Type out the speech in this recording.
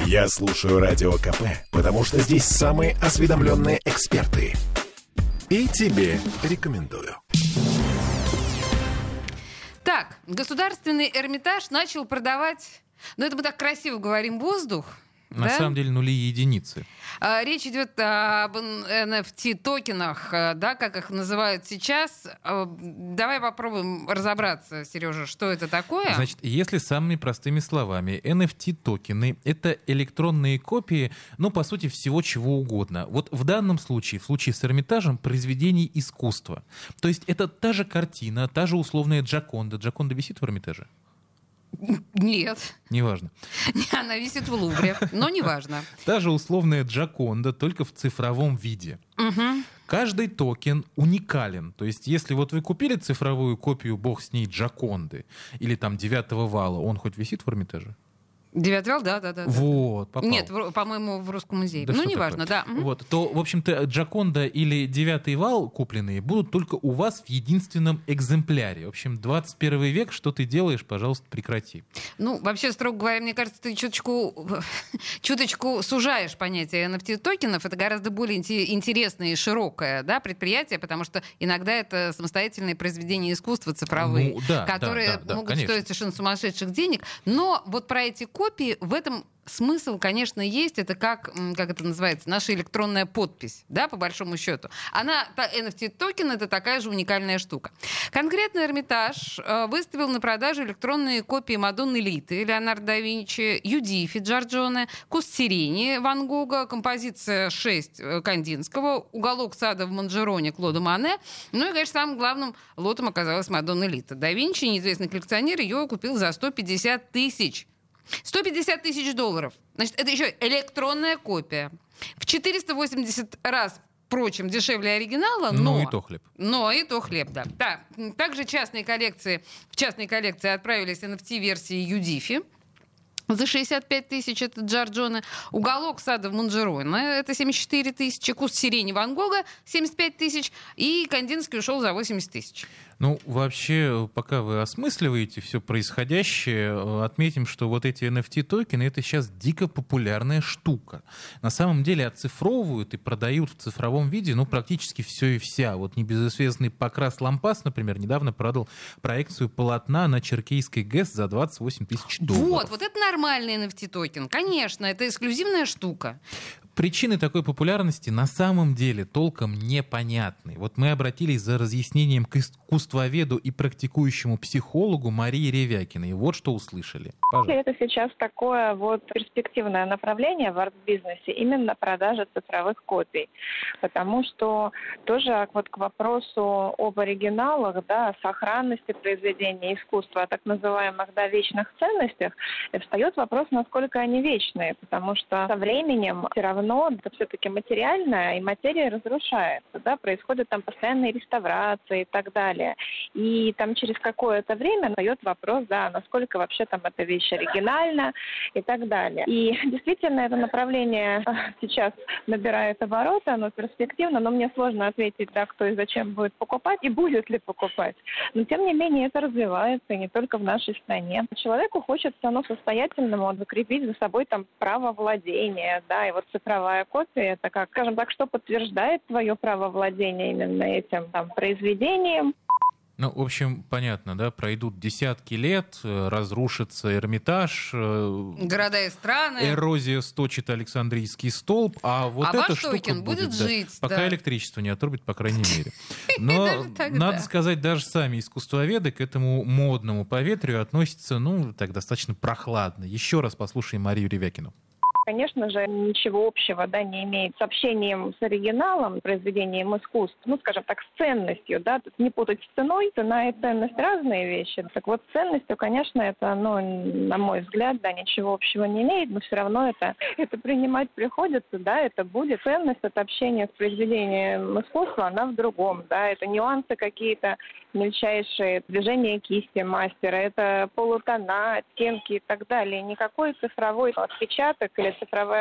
Я слушаю Радио КП, потому что здесь самые осведомленные эксперты. И тебе рекомендую. Так, государственный Эрмитаж начал продавать, ну это мы так красиво говорим, воздух, На да? самом деле нули и единицы. А, Речь идет об NFT-токенах, э, да, как их называют сейчас. А, Давай попробуем разобраться, Сережа, что это такое. Значит, если самыми простыми словами, NFT-токены — это электронные копии, ну, по сути, всего чего угодно. Вот в данном случае, в случае с Эрмитажем, произведений искусства. То есть это та же картина, та же условная Джаконда. Джаконда висит в Эрмитаже? Нет, Неважно. она висит в Лувре, но неважно. Та же условная Джаконда, только в цифровом виде. Мгм. Каждый токен уникален. То есть, если вот вы купили цифровую копию, бог с ней, Джаконды, или там девятого вала, он хоть висит в Эрмитаже? Девятый вал, да, да, да. Вот, попал. Нет, по-моему, в Русском музее. Да ну, неважно, да. Вот, то, в общем-то, Джаконда или девятый вал купленные будут только у вас в единственном экземпляре. В общем, 21 век, что ты делаешь, пожалуйста, прекрати. Ну, вообще, строго говоря, мне кажется, ты чуточку, чуточку сужаешь понятие NFT-токенов. Это гораздо более инте- интересное и широкое да, предприятие, потому что иногда это самостоятельные произведения искусства цифровые, Ну, да, которые да, да, да, могут конечно. стоить совершенно сумасшедших денег. Но вот про эти копии в этом смысл, конечно, есть. Это как, как это называется, наша электронная подпись, да, по большому счету. Она, NFT-токен, это такая же уникальная штука. Конкретно Эрмитаж э, выставил на продажу электронные копии Мадонны Литы, Леонардо да Винчи, Юдифи Джорджоне, Куст сирени Ван Гога, композиция 6 э, Кандинского, уголок сада в Манжероне Клода Мане. Ну и, конечно, самым главным лотом оказалась Мадонна Лита. Да Винчи, неизвестный коллекционер, ее купил за 150 тысяч. 150 тысяч долларов. Значит, это еще электронная копия. В 480 раз, впрочем, дешевле оригинала, но... Ну и то хлеб. Но и то хлеб, да. да. Также частные коллекции, в частные коллекции отправились NFT-версии Юдифи. За 65 тысяч это Джорджоне. Уголок сада в Монжероне это 74 тысячи. Куст сирени Ван Гога 75 тысяч. И Кандинский ушел за 80 тысяч. Ну, вообще, пока вы осмысливаете все происходящее, э, отметим, что вот эти NFT-токены — это сейчас дико популярная штука. На самом деле оцифровывают и продают в цифровом виде, ну, практически все и вся. Вот небезызвестный Покрас Лампас, например, недавно продал проекцию полотна на Черкейской ГЭС за 28 тысяч долларов. Вот, вот это нормальный NFT-токен. Конечно, это эксклюзивная штука. Причины такой популярности на самом деле толком непонятны. Вот мы обратились за разъяснением к искусствоведу и практикующему психологу Марии Ревякиной. Вот что услышали. Пожалуйста. Это сейчас такое вот перспективное направление в арт-бизнесе, именно продажа цифровых копий. Потому что тоже вот к вопросу об оригиналах, да, сохранности произведения искусства, о так называемых да, вечных ценностях, э, встает вопрос, насколько они вечные. Потому что со временем все равно это все-таки материальное, и материя разрушается. Да, происходят там постоянные реставрации и так далее. И там через какое-то время встает вопрос, да, насколько вообще там эта вещь оригинальна и так далее. И действительно это направление э, сейчас набирает обороты, оно перспективно, но мне сложно ответить, да, кто и зачем будет покупать и будет ли покупать. Но тем не менее это развивается и не только в нашей стране. Человеку хочется, ну, состоятельному закрепить за собой там право владения, да, и вот цифровая копия, это как, скажем так, что подтверждает твое право владения именно этим там произведением. Ну, в общем, понятно, да, пройдут десятки лет, э, разрушится Эрмитаж, э, Города и страны. эрозия сточит Александрийский столб, а вот А эта ваш штука будет да, жить, пока да. электричество не отрубит, по крайней мере. Но, надо сказать, даже сами искусствоведы к этому модному поветрию относятся, ну, так достаточно прохладно. Еще раз послушаем Марию Ревякину. Конечно же, ничего общего да, не имеет с общением с оригиналом, произведением искусств, ну, скажем так, с ценностью, да, тут не путать с ценой, цена и ценность разные вещи. Так вот, с ценностью, конечно, это, ну, на мой взгляд, да, ничего общего не имеет, но все равно это, это принимать приходится, да, это будет ценность от общения с произведением искусства, она в другом, да, это нюансы какие-то, мельчайшие движения кисти мастера, это полутона, оттенки и так далее. Никакой цифровой отпечаток или цифровая